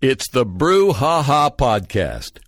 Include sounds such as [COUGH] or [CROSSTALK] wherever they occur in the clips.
It's the Brew Ha Ha Podcast.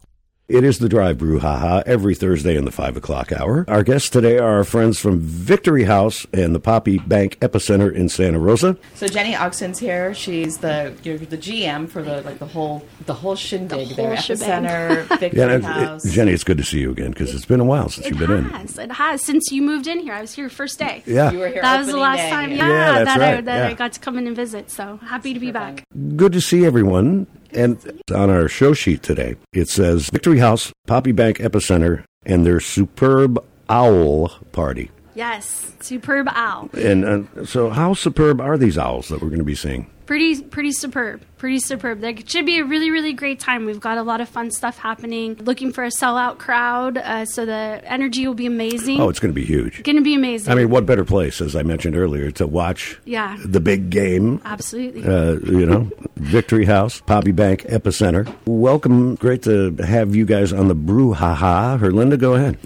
It is the Drive Brew Haha every Thursday in the 5 o'clock hour. Our guests today are our friends from Victory House and the Poppy Bank Epicenter in Santa Rosa. So Jenny Ogston's here. She's the you're the GM for the like the whole the whole shindig The there. shebang. Epicenter, [LAUGHS] Victory Yeah, and, uh, House. Jenny, it's good to see you again because it's been a while since It you've been in. has. It has. Since you moved in here, I was here first day. Yeah. you were here. That was the last day. time, yeah, Yeah, that's that, I, right, that I got to come in and visit. So happy to be back. Good to see everyone. And on our show sheet today, it says Victory House, Poppy Bank Epicenter, and their superb owl party. Yes, superb owl. And uh, so, how superb are these owls that we're going to be seeing? Pretty, pretty superb. Pretty superb. There should be a really, really great time. We've got a lot of fun stuff happening. Looking for a sellout crowd, uh, so the energy will be amazing. Oh, it's going to be huge. going to be amazing. I mean, what better place, as I mentioned earlier, to watch Yeah. the big game absolutely. uh, you know, Victory House, Poppy Bank Epicenter. Welcome. Great to have you guys on the Brew Haha. Herlinda, go ahead.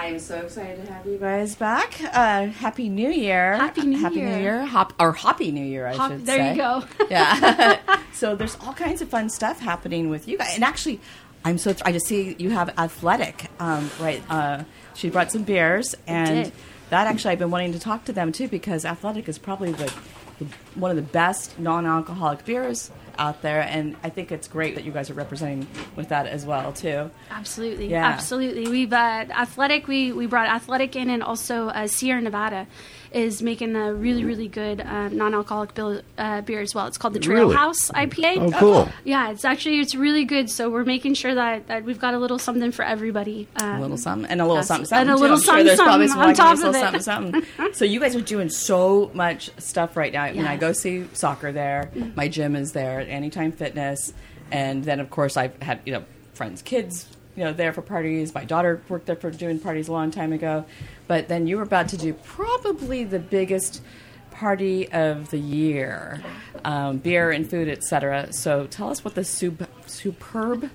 I am so excited to have you guys back. Uh, Happy New Year. Happy New Happy Year. New Year. Hop or Hoppy New Year, I Hop- should there say. There you go. [LAUGHS] yeah. [LAUGHS] so there's all kinds of fun stuff happening with you guys. And actually, I'm so I just see you have athletic, um, right? Uh, she brought some beers, and that actually I've been wanting to talk to them too because athletic is probably the, the one of the best non-alcoholic beers out there, and I think it's great that you guys are representing with that as well too. Absolutely, Yeah. absolutely. We've uh, athletic. We we brought athletic in, and also uh, Sierra Nevada is making a really really good uh, non-alcoholic bill, uh, beer as well. It's called the Trail Really? House IPA. Oh, cool. Yeah, it's actually it's really good. So we're making sure that, that we've got a little something for everybody. Um, A little something and a little Yes. something, And a little I'm sure something, something on top of it. something, something. [LAUGHS] so you guys are doing so much stuff right now. I mean, I go see soccer there. My gym is there. Anytime Fitness, and then of course I've had you know friends' kids you know there for parties. My daughter worked there for doing parties a long time ago. But then you were about to do probably the biggest party of the year, um, beer and food, etc. So tell us what the sup- superb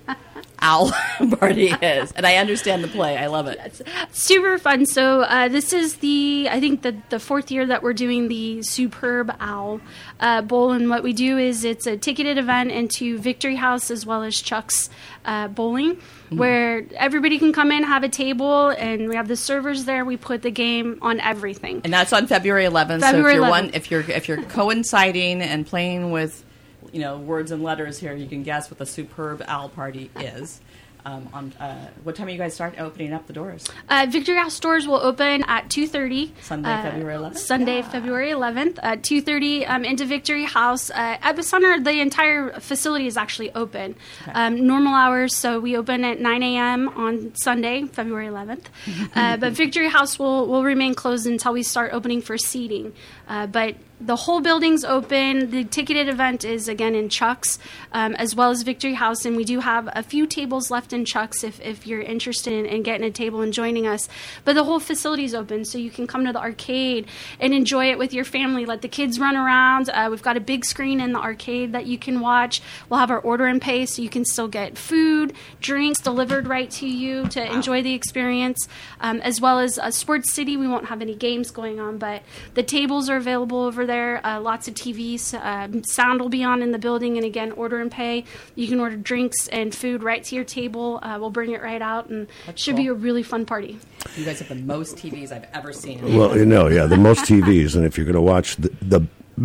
owl [LAUGHS] party is. And I understand the play. I love it. super fun. So uh, this is the I think the the fourth year that we're doing the Superb Owl uh, Bowl, and what we do is it's a ticketed event into Victory House as well as Chuck's uh, Bowling, where everybody can come in, have a table, and we have the servers there. We put the game on everything. And that's on February 11th. so February if you're 11th. one, if you're if you're coinciding and playing with, you know, words and letters here, you can guess what the superb owl party is. Um, on uh, what time are you guys start opening up the doors? Uh, Victory House stores will open at two thirty. Sunday, February 11th? Sunday, February eleventh at two thirty. Um, into Victory House, uh, Epicenter. The center the entire facility is actually open. Um, normal hours, so we open at nine a.m. on Sunday, February eleventh. [LAUGHS] uh, but Victory House will will remain closed until we start opening for seating. Uh, but the whole building's open. The ticketed event is again in Chuck's, um, as well as Victory House, and we do have a few tables left in Chuck's if, if you're interested in, in getting a table and joining us. But the whole facility is open, so you can come to the arcade and enjoy it with your family. Let the kids run around. Uh, we've got a big screen in the arcade that you can watch. We'll have our order and pay, so you can still get food, drinks delivered right to you to enjoy the experience, um, as well as uh, Sports City. We won't have any games going on, but the tables are available over there. Uh, lots of TVs. Um, sound will be on in the building, and again, order and pay. You can order drinks and food right to your table. Uh, we'll bring it right out, and should be a really fun party. You guys have the most TVs I've ever seen. Well, you know, yeah, the most TVs, and if you're going to watch the, the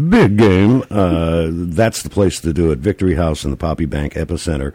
big game, uh, that's the place to do it. Victory House and the Poppy Bank Epicenter.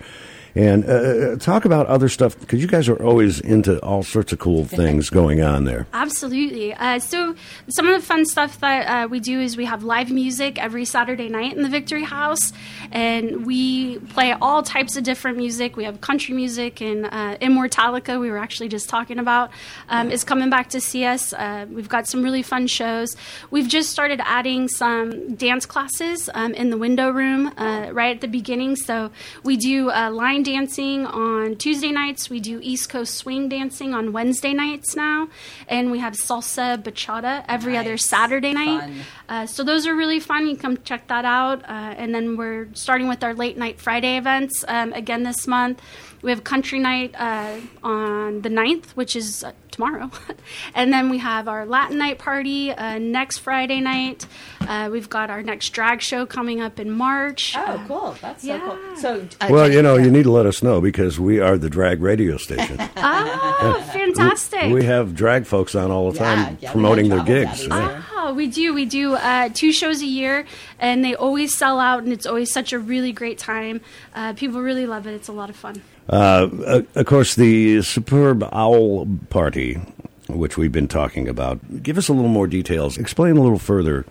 And uh, talk about other stuff because you guys are always into all sorts of cool things going on there. Absolutely. Uh, so, some of the fun stuff that uh, we do is we have live music every Saturday night in the Victory House, and we play all types of different music. We have country music and uh, Immortalica, we were actually just talking about, um, is coming back to see us. Uh, we've got some really fun shows. We've just started adding some dance classes um, in the window room uh, right at the beginning. So, we do uh, line dancing on Tuesday nights. We do East Coast swing dancing on Wednesday nights now, and we have salsa bachata every other Saturday night. Uh, so those are really fun. You come check that out. Uh, and then we're starting with our late night Friday events um, again this month. We have country night uh, on the 9th, which is uh, tomorrow. [LAUGHS] and then we have our Latin night party uh, next Friday night. Uh, we've got our next drag show coming up in March. Oh, cool. That's so Yeah. cool. So, uh, Well, you know, you need to let us know because we are the drag radio station. [LAUGHS] [LAUGHS] Oh, fantastic. we have drag folks on all the Yeah, time yeah, we promoting their gigs. daddies Oh, we do. We do uh, two shows a year, and they always sell out, and it's always such a really great time. Uh, people really love it. It's a lot of fun. Uh, uh, of course, the Superb Owl Party, which we've been talking about. Give us a little more details. Explain a little further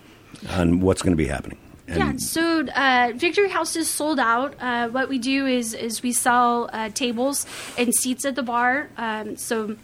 on what's going to be happening. And yeah, so uh, Victory House is sold out. Uh, what we do is is we sell uh, tables and seats at the bar. Um, so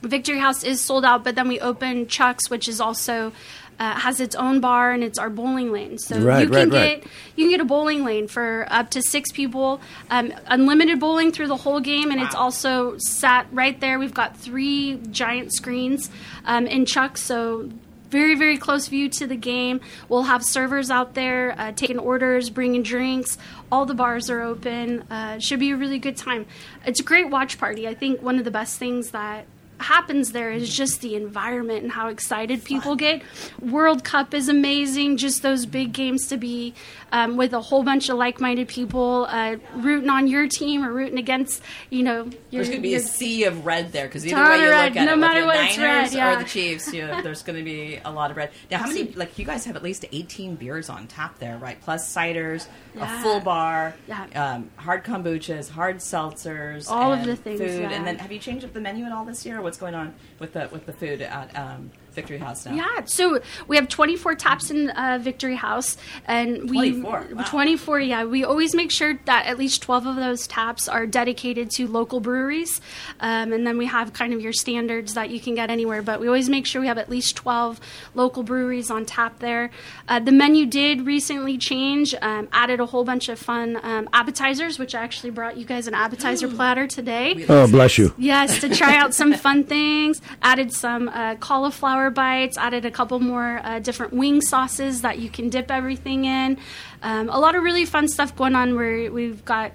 Victory House is sold out, but then we open Chuck's, which is also uh, has its own bar and it's our bowling lane. So Right, you can right, right. get you can get a bowling lane for up to six people, um, unlimited bowling through the whole game, and it's also sat right there. We've got three giant screens um, in Chuck's, so very very close view to the game. We'll have servers out there uh, taking orders, bringing drinks. All the bars are open. Uh, should be a really good time. It's a great watch party. I think one of the best things that happens there is just the environment and how excited people get. World Cup is amazing. Just those big games to be um, with a whole bunch of like-minded people uh, rooting on your team or rooting against, you know, your, There's going to be your- a sea of red there because either way you red, look at it, no it, matter what, Niners red, yeah. or the Chiefs, you know, [LAUGHS] there's going to be a lot of red. Now, how many? Like you guys have at least 18 beers on tap there, right? Plus ciders, a full bar, Yeah. um, hard kombuchas, hard seltzers, All of the things, Food, yeah. and then have you changed up the menu at all this year? What's going on with the with the food at um, Victory House now? Yeah, so we have 24 taps in uh, Victory House, and we 24, wow. 24. Yeah, we always make sure that at least 12 of those taps are dedicated to local breweries, um, and then we have kind of your standards that you can get anywhere. But we always make sure we have at least 12 local breweries on tap there. Uh, the menu did recently change, um, added a whole bunch of fun um, appetizers, which I actually brought you guys an appetizer platter today. oh, bless you. Yes, to try out some fun things. Added some uh, cauliflower bites. Added a couple more uh, different wing sauces that you can dip everything in. Um, a lot of really fun stuff going on. Where we've got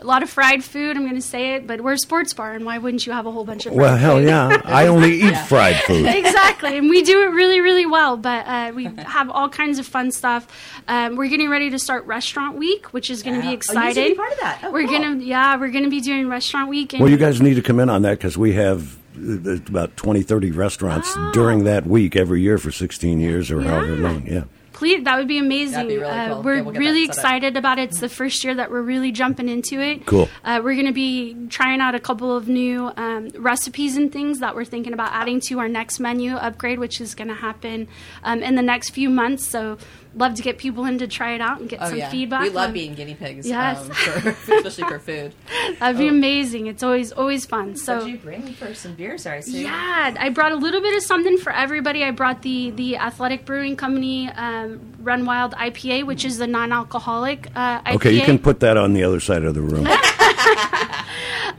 a lot of fried food. I'm going to say it, but we're a sports bar, and why wouldn't you have a whole bunch of? Fried Well, hell food? yeah. [LAUGHS] I only eat fried food. [LAUGHS] exactly, and we do it really, really well. But uh, we have all kinds of fun stuff. Um, we're getting ready to start Restaurant Week, which is going to Yeah. be Oh, you be exciting. part of that. Oh, we're cool. gonna, yeah, we're going to be doing Restaurant Week. And Well, you guys need to come in on that because we have about 20, 30 restaurants during that week every year for 16 years or however long. Yeah. Please, that would be amazing. That'd be really uh, cool. We're Yeah, we'll really that set up. excited about it. It's the first year that we're really jumping into it. Cool. Uh, we're going to be trying out a couple of new um, recipes and things that we're thinking about adding to our next menu upgrade, which is going to happen um, in the next few months. So, love to get people in to try it out and get Oh some yeah, feedback. we love on- being guinea pigs. Yes. um, for, [LAUGHS] especially for food. [LAUGHS] That'd be Oh. amazing. It's always always fun. So, So. did you bring for some beer? Sorry, Sue. Yeah, I brought a little bit of something for everybody. I brought the the Athletic Brewing Company um, Run Wild IPA, which is the non-alcoholic uh, IPA. Okay, you can put that on the other side of the room. [LAUGHS]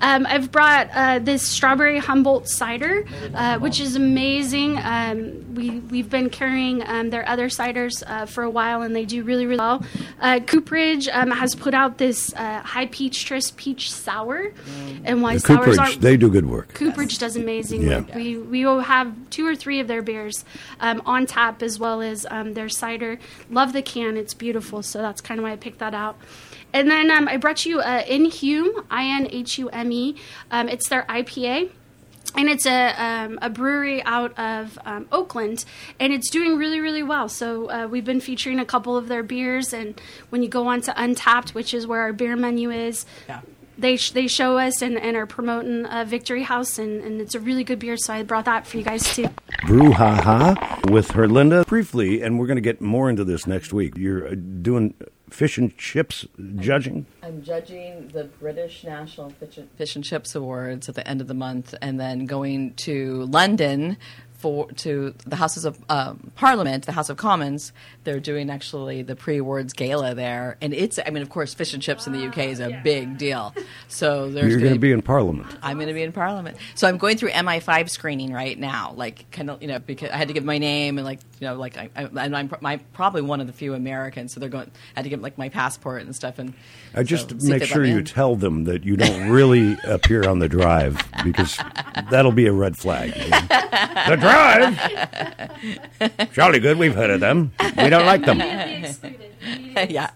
Um, I've brought uh, this strawberry Humboldt cider, uh, which is amazing. Um, we we've been carrying um, their other ciders uh, for a while, and they do really really well. Uh, Cooperage um, has put out this uh, high peach twist peach sour, and why The sours Cooperage, they do good work. Cooperage does amazing. Yeah. Like, we we will have two or three of their beers um, on tap as well as um, their cider. Love the can; it's beautiful. So that's kind of why I picked that out. And then um, I brought you uh, Inhume, I N H U M E. Um, it's their IPA. And it's a, um, a brewery out of um, Oakland, and it's doing really, really well. So uh, we've been featuring a couple of their beers, and when you go on to Untappd, which is where our beer menu is, Yeah. they sh- they show us and, and are promoting uh, Victory House, and, and it's a really good beer. So I brought that for you guys too. Brouhaha with Herlinda briefly, and we're going to get more into this next week. You're uh, doing fish and chips judging. I'm judging the British National Fish and, Fish and Chips Awards at the end of the month, and then going to London for to the Houses of um, Parliament, the House of Commons. They're doing actually the pre-awards gala there, and it's. I mean, of course, fish and chips in the UK is a big deal. So there's You're going to be in Parliament. I'm going to be in Parliament. So I'm going through MI5 screening right now, like kind of, you know, because I had to give my name and like you know, like I, I and I'm, pr- my probably one of the few Americans, so they're going. I had to get like my passport and stuff, and I just so, make sure you in. tell them that you don't really [LAUGHS] appear on the drive because that'll be a red flag. the drive, jolly good. We've heard of them. We don't like them. [LAUGHS] yeah,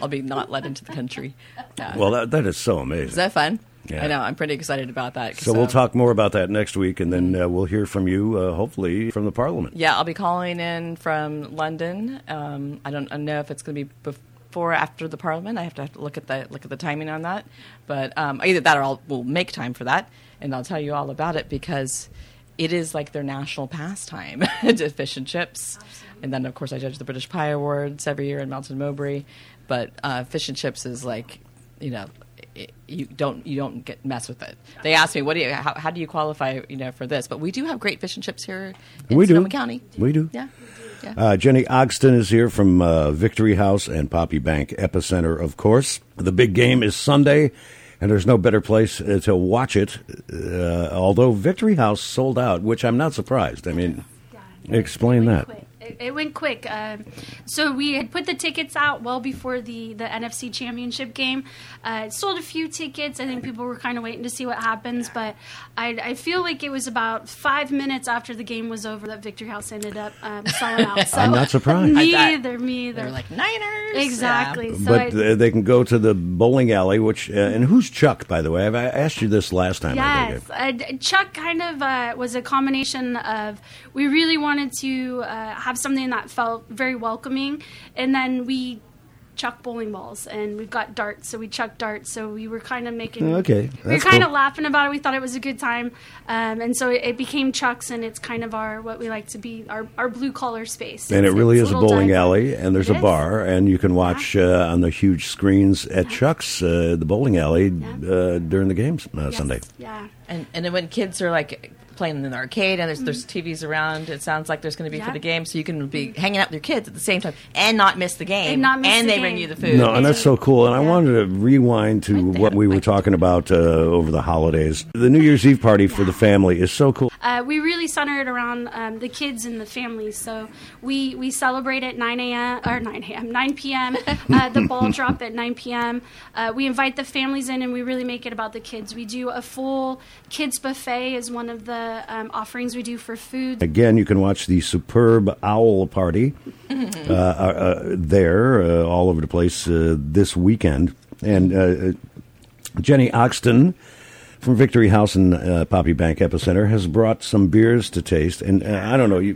I'll be not let into the country. Yeah. Well, that, that is so amazing. Is that fun? Yeah. I know. I'm pretty excited about that. so we'll talk more about that next week, and then uh, we'll hear from you, uh, hopefully, from the Parliament. Yeah, I'll be calling in from London. Um, I don't know if it's going to be before or after the Parliament. I have to, have to look at the look at the timing on that. But um, either that or I'll we'll make time for that, and I'll tell you all about it because it is like their national pastime [LAUGHS] to fish and chips. Absolutely. And then of course I judge the British Pie Awards every year in Melton Mowbray. But uh, fish and chips is like, you know. It- You don't you don't get mess with it. They asked me, "What do you? How, how do you qualify? You know, for this?" But we do have great fish and chips here in We do. County. We do. Yeah. Yeah. Uh, Jenny Ogston is here from uh, Victory House and Poppy Bank Epicenter, of course. The big game is Sunday, and there's no better place uh, to watch it. Uh, although Victory House sold out, which I'm not surprised. I mean, explain that. Quick. It, it went quick. Um, so we had put the tickets out well before the, the NFC Championship game. Uh, sold a few tickets. I think people were kind of waiting to see what happens, but I, I feel like it was about five minutes after the game was over that Victory House ended up um, selling out. [LAUGHS] So I'm not surprised. Me either. Me either. They're like Niners. exactly. So But I, uh, they can go to the bowling alley, which uh, and who's Chuck, by the way? I've I asked you this last time. I Yes, think. uh, Chuck kind of uh, was a combination of we really wanted to uh, have something that felt very welcoming, and then we chuck bowling balls, and we've got darts, so we chuck darts. So we were kind of making Okay, we were kind cool. of laughing about it. We thought it was a good time, um, and so it, it became Chuck's, and it's kind of our what we like to be our, our blue collar space. And it really is a bowling dive alley, and there's It a is. bar, and you can watch uh, on the huge screens at Chuck's, uh, the bowling alley, uh, during the games uh, Yes. Sunday. Yeah. And and then when kids are like playing in the arcade and there's there's TVs around, it sounds like there's going to be for the game, so you can be hanging out with your kids at the same time and not miss the game. And not miss and the they bring you the food. No, and that's so cool. And I wanted to rewind to Right what we were talking about uh, over the holidays. The New Year's Eve party for the family is so cool. Uh, we really center it around um, the kids and the families. So we, we celebrate at 9 a.m. or 9 a.m. 9 p.m. [LAUGHS] Uh, the ball drop at 9 p.m. Uh, we invite the families in and we really make it about the kids. We do a full kids buffet as one of the um, offerings we do for food. Again, you can watch the superb owl party [LAUGHS] uh, uh, uh, there uh, all over the place uh, this weekend. And Jenny Ogston from Victory House and uh, Poppy Bank Epicenter has brought some beers to taste. And uh, I don't know, you,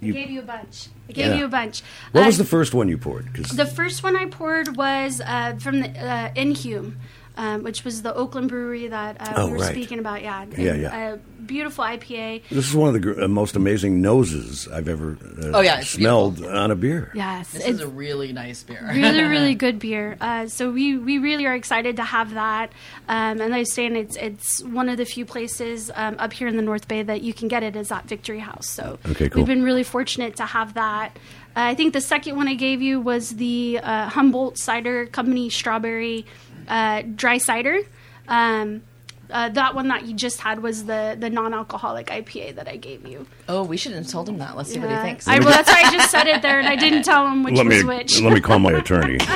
you, I gave you a bunch. I gave Yeah. you a bunch. what Uh, was the first one you poured? 'Cause- The first one I poured was uh, from the uh, Inhume, um, which was the Oakland brewery that uh, Oh, we were right. speaking about. Yeah, Yeah, And, yeah. Uh, beautiful IPA. This is one of the gr- uh, most amazing noses I've ever uh, Oh, yeah, it's smelled on a beer. Yes, This it's is a really nice beer. really, [LAUGHS] really good beer. Uh, so we, we really are excited to have that. Um, and I was saying it's it's one of the few places um, up here in the North Bay that you can get it is at Victory House. So Okay, cool. we've been really fortunate to have that. Uh, I think the second one I gave you was the uh, Humboldt Cider Company Strawberry uh, Dry Cider. Um, uh, that one that you just had was the, the non-alcoholic IPA that I gave you. oh, we shouldn't have told him that. Let's see what he thinks. I, well, that's why I just said it there, and I [LAUGHS] didn't tell him which let was me which. let me call my attorney. [LAUGHS]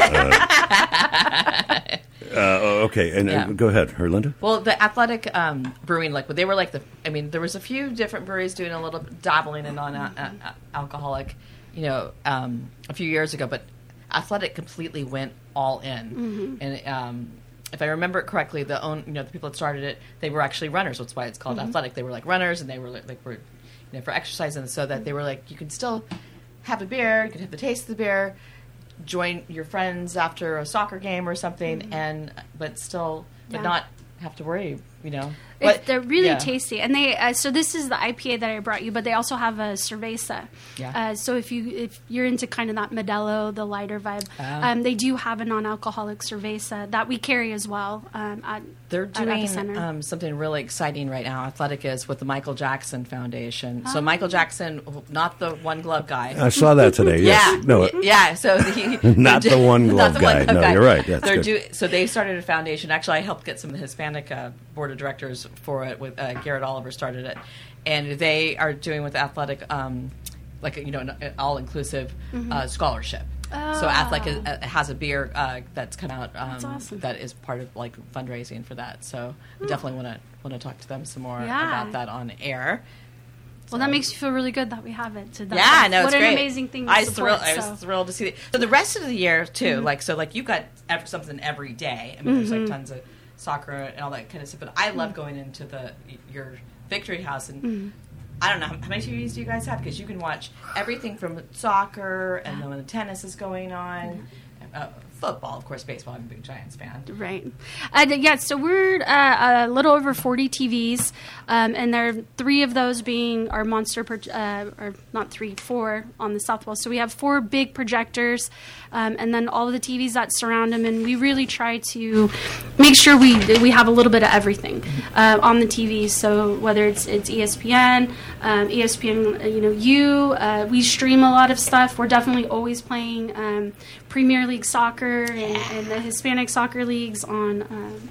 Uh, uh, okay, and uh, Yeah. go ahead, Herlinda. Well, the athletic um, brewing, like they were like the. I mean, there was a few different breweries doing a little dabbling in non-alcoholic, you know, um, a few years ago, but athletic completely went all in. Mm-hmm. And um, if I remember it correctly, the own, you know, the people that started it, they were actually runners. That's why it's called mm-hmm. athletic. They were like runners, and they were like, like were, you know, for exercise, and so that they were like, you can still have a beer, you can have the taste of the beer, join your friends after a soccer game or something, mm-hmm. and but still, but Yeah. not have to worry, you know. It's, But- they're really yeah. tasty, and they. Uh, so this is the IPA that I brought you, but they also have a cerveza. Yeah. Uh, so if you if you're into kind of that Modelo, the lighter vibe, Ah. um, they do have a non-alcoholic cerveza that we carry as well. Um, at, They're at doing Epicenter. um, something really exciting right now. Athletic is with the Michael Jackson Foundation. Oh. So Michael Jackson, not the one glove guy. I saw that today. Yes. Yeah, No. uh, [LAUGHS] yeah. So [LAUGHS] the, [LAUGHS] Not the one glove guy. No, you're right. That's They're good. do, so they started a foundation. Actually, I helped get some of the Hispanic uh, board of directors for it. With uh, Garrett Oliver started it, and they are doing with athletic. Um, like you know an all inclusive Mm-hmm. uh, scholarship. So Athletic is, uh, has a beer uh, that's come out um, That's awesome. that is part of like fundraising for that. So I definitely want to want to talk to them some more Yeah. about that on air. Well, that makes you feel really good that we have it. To that. Yeah, no, what an great. amazing thing to I was support. thrilled. So. Mm-hmm. was thrilled to see it. So the rest of the year too, like so, like you got something every day. I mean, there's like tons of soccer and all that kind of stuff. But I Mm-hmm. love going into the your Victory House and. Mm-hmm. I don't know how how many TVs do you guys have because you can watch everything from soccer and then when the tennis is going on, uh, football, of course, baseball. I'm a big Giants fan. Right. Uh, yeah, so we're uh, a little over 40 TVs, um, and there are three of those being our monster, pro- uh, or not three, four on the South Wall. So we have four big projectors, um, and then all of the TVs that surround them, and we really try to make sure we we have a little bit of everything uh, on the TVs. So whether it's it's ESPN, um, ESPN, uh, you know, you, uh, we stream a lot of stuff. We're definitely always playing um, Premier League soccer and, and the Hispanic soccer leagues on. Um,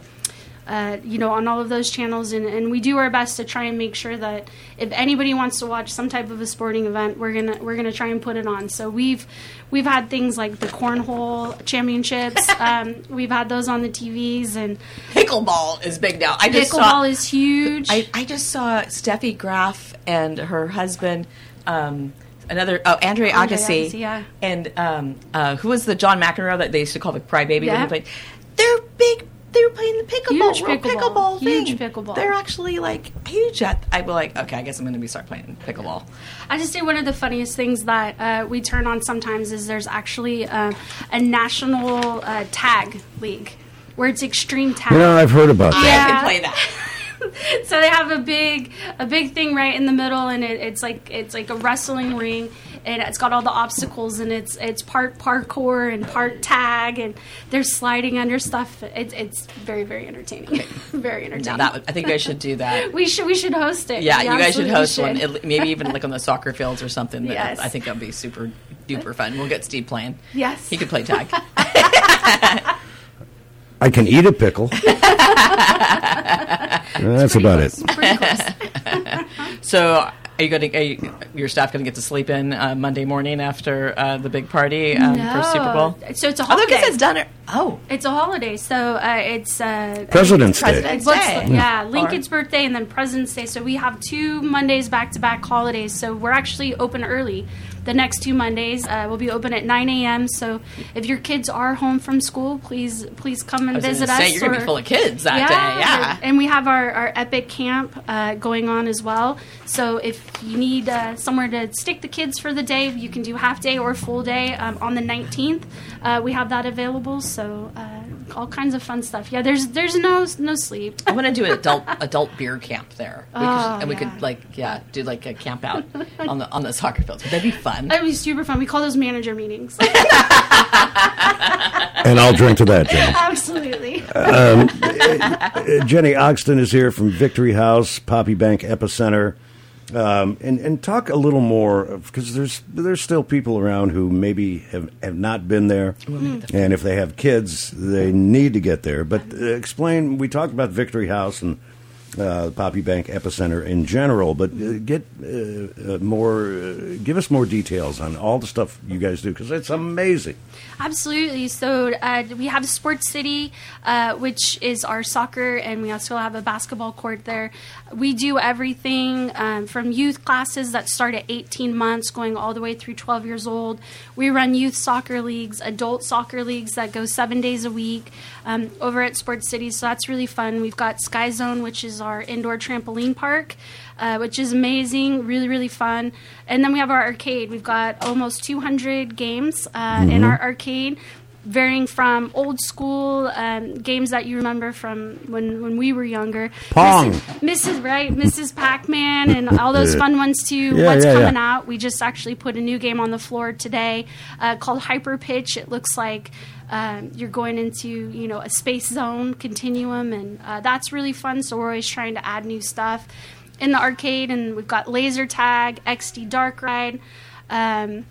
uh, you know, on all of those channels, and, and we do our best to try and make sure that if anybody wants to watch some type of a sporting event, we're gonna we're gonna try and put it on. So we've we've had things like the cornhole championships. [LAUGHS] um, we've had those on the TVs, and Pickleball is big now. I just saw. pickleball is huge. I, I just saw Steffi Graf and her husband, um, another oh Andre Andre Agassi, Agassi, yeah. and um, uh, who was the John McEnroe that they used to call the crybaby when Yeah. he played. They're big. They were playing the pickleball, Huge real pickleball. pickleball thing. Huge pickleball. They're actually like huge. At I was like, okay, I guess I'm going to be start playing pickleball. I just say one of the funniest things that uh, we turn on sometimes is there's actually uh, a national uh, tag league where it's extreme tag. You know, I've heard about that. I Yeah. can play that. [LAUGHS] [LAUGHS] so they have a big a big thing right in the middle and it, it's like it's like a wrestling ring and it's got all the obstacles and it's it's part parkour and part tag and they're sliding under stuff it's it's very very entertaining [LAUGHS] very Now entertaining that I think I should do that. [LAUGHS] we should we should host it Yeah, We you guys should host one. It- maybe even like on the soccer fields or something. Yes. I think that'd be super duper fun. We'll get Steve playing. yes He could play tag. I can eat a pickle. [LAUGHS] That's about it. [LAUGHS] So, are you going to? Are you, your staff going to get to sleep in uh, Monday morning after uh, the big party um, for Super Bowl? so it's a holiday look, it's done. It. Oh, it's a holiday so uh, it's uh, President's Day. President's What's Day. the- yeah, Or- Lincoln's birthday and then President's Day. So we have two Mondays back to back holidays. So we're actually open early. The next two Mondays uh, will be open at 9 a.m. So if your kids are home from school, please please come and I was visit gonna us. say, you're going to be full of kids that day. Yeah. and we have our, our epic camp uh, going on as well. So if you need uh, somewhere to stick the kids for the day, you can do half day or full day um, on the 19th. Uh, we have that available. So uh, all kinds of fun stuff. Yeah, there's there's no no sleep. I want to do an adult adult beer camp there, we could, Oh, and we yeah. could like yeah do like a camp out on the on the soccer fields. Would be fun? That would be super fun. We call those manager meetings. [LAUGHS] And I'll drink to that, Jenny. Absolutely. Uh, Jenny Ogston is here from Victory House, Poppy Bank Epicenter. Um, and, and talk a little more because there's there's still people around who maybe have, have not been there, and if they have kids, they need to get there. But uh, explain. We talked about Victory House and uh, Poppy Bank Epicenter in general, but uh, get uh, uh, more. Uh, give us more details on all the stuff you guys do because it's amazing. Absolutely. So uh, we have Sports City, which is our soccer, and we also have a basketball court there. We do everything um, from youth classes that start at 18 months, going all the way through 12 years old. We run youth soccer leagues, adult soccer leagues that go seven days a week um, over at Sports City. So that's really fun. We've got Sky Zone, which is our indoor trampoline park. Uh, which is amazing, really, really fun. And then we have our arcade. We've got almost 200 games uh, in our arcade, varying from old school um, games that you remember from when, when we were younger. Pong. Mrs. Mrs. Right, Mrs. Pac Man, and all those fun ones too. Yeah, What's yeah, coming yeah. out? We just actually put a new game on the floor today uh, called Hyper Pitch. It looks like um, you're going into you know a space zone continuum, and uh, that's really fun. So we're always trying to add new stuff in the arcade, and we've got laser tag, XD Dark Ride. Um,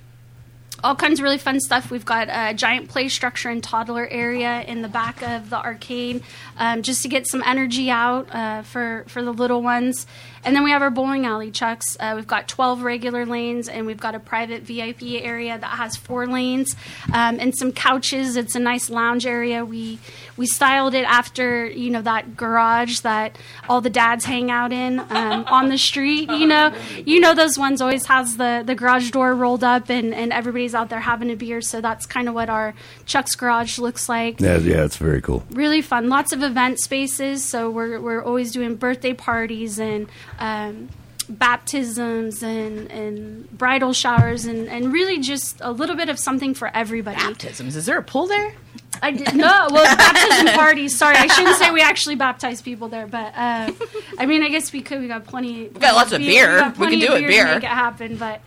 all kinds of really fun stuff. We've got a giant play structure and toddler area in the back of the arcade, um, just to get some energy out uh, for for the little ones. And then we have our bowling alley, Chucks. Uh, we've got 12 regular lanes, and we've got a private VIP area that has four lanes um, and some couches. It's a nice lounge area. We we styled it after you know that garage that all the dads hang out in um, on the street. You know, you know those ones always has the the garage door rolled up, and and everybody's out there having a beer. So that's kind of what our Chuck's garage looks like Yeah, yeah, it's very cool. really fun. Lots of event spaces. So we're we're always doing birthday parties and um, baptisms and and bridal showers and and really just a little bit of something for everybody. Baptisms. Is there a pool there? I did no well baptism [LAUGHS] parties. Sorry, I shouldn't say we actually baptize people there, but uh, I mean I guess we could. We got plenty. We got lots of beer. got We plenty can do it beer to beer. make it happen, but.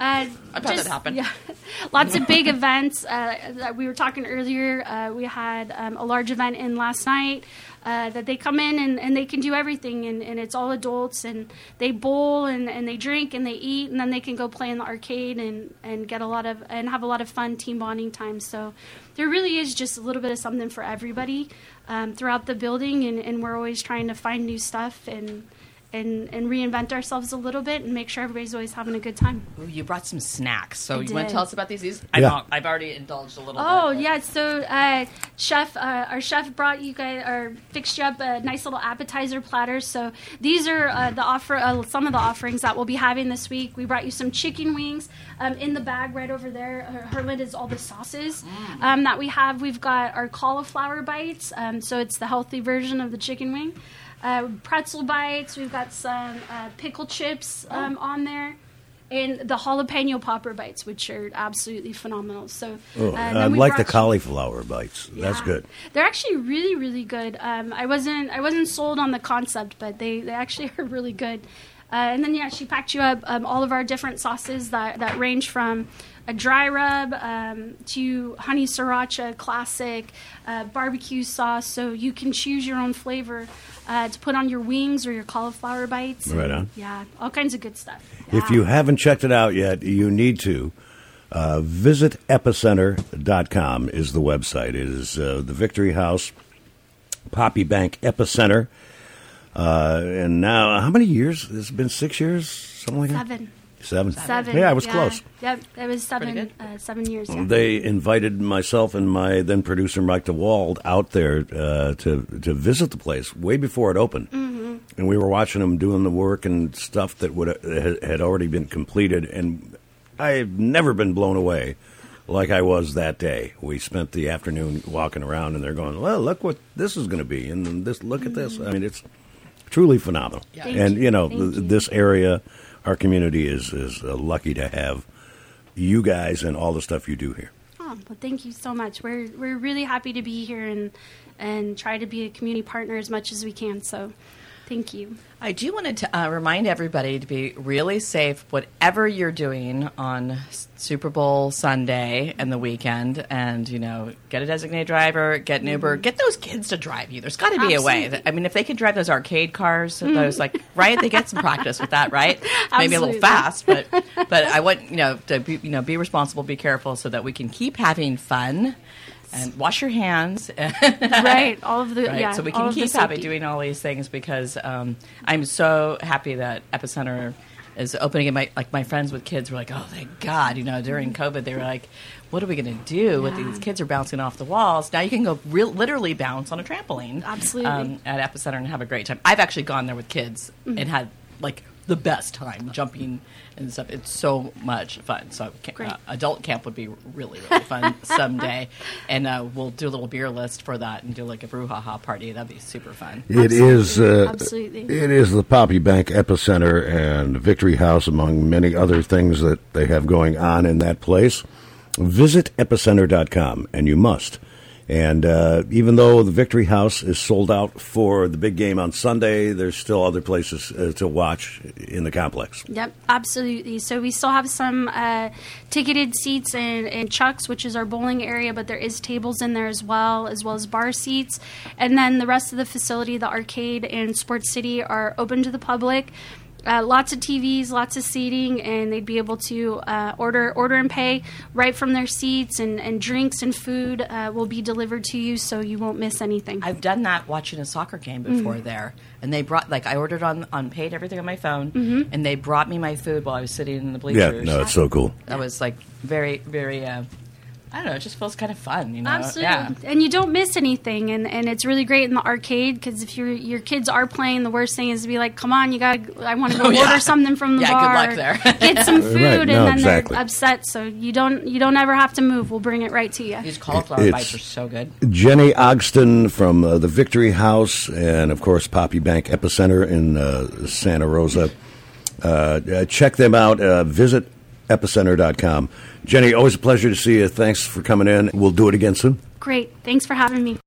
Uh, I've had that happen. Yeah, [LAUGHS] lots of big events. Uh, that we were talking earlier. Uh, we had um, a large event in last night. Uh, that they come in and, and they can do everything and, and it's all adults and they bowl and, and they drink and they eat and then they can go play in the arcade and, and get a lot of and have a lot of fun team bonding time so there really is just a little bit of something for everybody um, throughout the building and, and we're always trying to find new stuff and and, and reinvent ourselves a little bit and make sure everybody's always having a good time. Ooh, you brought some snacks. So I you want to tell us about these? These I've, Yeah. al- I've already indulged a little Oh bit. yeah, so uh, chef, uh, our chef brought you guys or fixed you up a nice little appetizer platter. So these are uh, the offer, uh, some of the offerings that we'll be having this week. We brought you some chicken wings um, in the bag right over there. Her, her lid is all the sauces um, that we have. We've got our cauliflower bites, um, so it's the healthy version of the chicken wing. Uh, pretzel bites. We've got some uh, pickle chips um, on there. And the jalapeno popper bites, which are absolutely phenomenal. So, Oh, uh, I like the brought you- cauliflower bites. That's good. They're actually really, really good. Um, I wasn't, I wasn't sold on the concept, but they, they actually [LAUGHS] are really good. Uh, and then yeah, she packed you up um, all of our different sauces that that range from a dry rub um, to honey sriracha classic uh, barbecue sauce, so you can choose your own flavor uh, to put on your wings or your cauliflower bites. Right on. Yeah, all kinds of good stuff. If you haven't checked it out yet, you need to. Uh, visit epicenter.com is the website. It is uh, the Victory House, Poppy Bank Epicenter. Uh, and now, how many years? It's been six years? Something like that? seven, Seven. seven. Yeah, I was close. Yep, it was seven, uh, seven years. Yeah. They invited myself and my then producer Mike DeWald out there uh, to to visit the place way before it opened, mm-hmm. and we were watching them doing the work and stuff that would had had already been completed, and I've never been blown away like I was that day. We spent the afternoon walking around, and they're going, "Well, look what this is going to be," and this look at this. I mean, it's truly phenomenal, Thank and you. you know Thank th- you. this area, our community is is uh, lucky to have you guys and all the stuff you do here. Oh, well, thank you so much. We're we're really happy to be here and and try to be a community partner as much as we can. So, thank you. I do want to uh, remind everybody to be really safe, whatever you're doing on Super Bowl Sunday and the weekend, and you know, get a designated driver, get an Uber, get those kids to drive you. There's got to be a way. That, I mean, if they can drive those arcade cars, [LAUGHS] those like right, they get some practice with that, right? Maybe a little fast, but [LAUGHS] but I want you know to be, you know be responsible, be careful, so that we can keep having fun. And wash your hands. [LAUGHS] right, all of the right? yeah. so we can keep happy doing all these things because um, I'm so happy that Epicenter is opening. And my like my friends with kids were like, "Oh, thank God!" You know, during COVID, they were like, "What are we going to do with these kids are bouncing off the walls?" Now you can go real, literally bounce on a trampoline, Absolutely. um, at Epicenter and have a great time. I've actually gone there with kids Mm-hmm. and had like the best time jumping and stuff. It's so much fun. So ca- uh, adult camp would be really really fun [LAUGHS] someday, and uh, we'll do a little beer list for that and do like a brouhaha party. That'd be super fun. It is uh, Absolutely. It is the Poppy Bank Epicenter and Victory House, among many other things that they have going on in that place. Visit epicenter.com, and you must. And uh, even though the Victory House is sold out for the big game on Sunday, there's still other places uh, to watch in the complex. Yep, absolutely. So we still have some uh, ticketed seats in, in Chuck's, which is our bowling area, but there is tables in there as well, as well as bar seats. And then the rest of the facility, the arcade and Sports City, are open to the public. Uh, lots of TVs, lots of seating, and they'd be able to uh, order order and pay right from their seats, and, and drinks and food uh, will be delivered to you, so you won't miss anything. I've done that watching a soccer game before there, and they brought like I ordered on on paid everything on my phone, and they brought me my food while I was sitting in the bleachers. Yeah, no, it's so cool. that was like very very. I don't know. It just feels kind of fun, you know. Absolutely, Yeah. and you don't miss anything, and, and it's really great in the arcade because if your your kids are playing, the worst thing is to be like, "Come on, you got, to I want to go [LAUGHS] Oh, yeah. order something from the Yeah, good bar, luck there. [LAUGHS] get some food," Right, and no, then exactly. they're upset. So you don't you don't ever have to move. We'll bring it right to you. These cauliflower It's- bites are so good. Jenny Ogston from uh, the Victory House, and of course Poppy Bank Epicenter in uh, Santa Rosa. Uh, uh, check them out. Uh, visit epicenter.com. Jenny, always a pleasure to see you. Thanks for coming in. We'll do it again soon. Great, thanks for having me.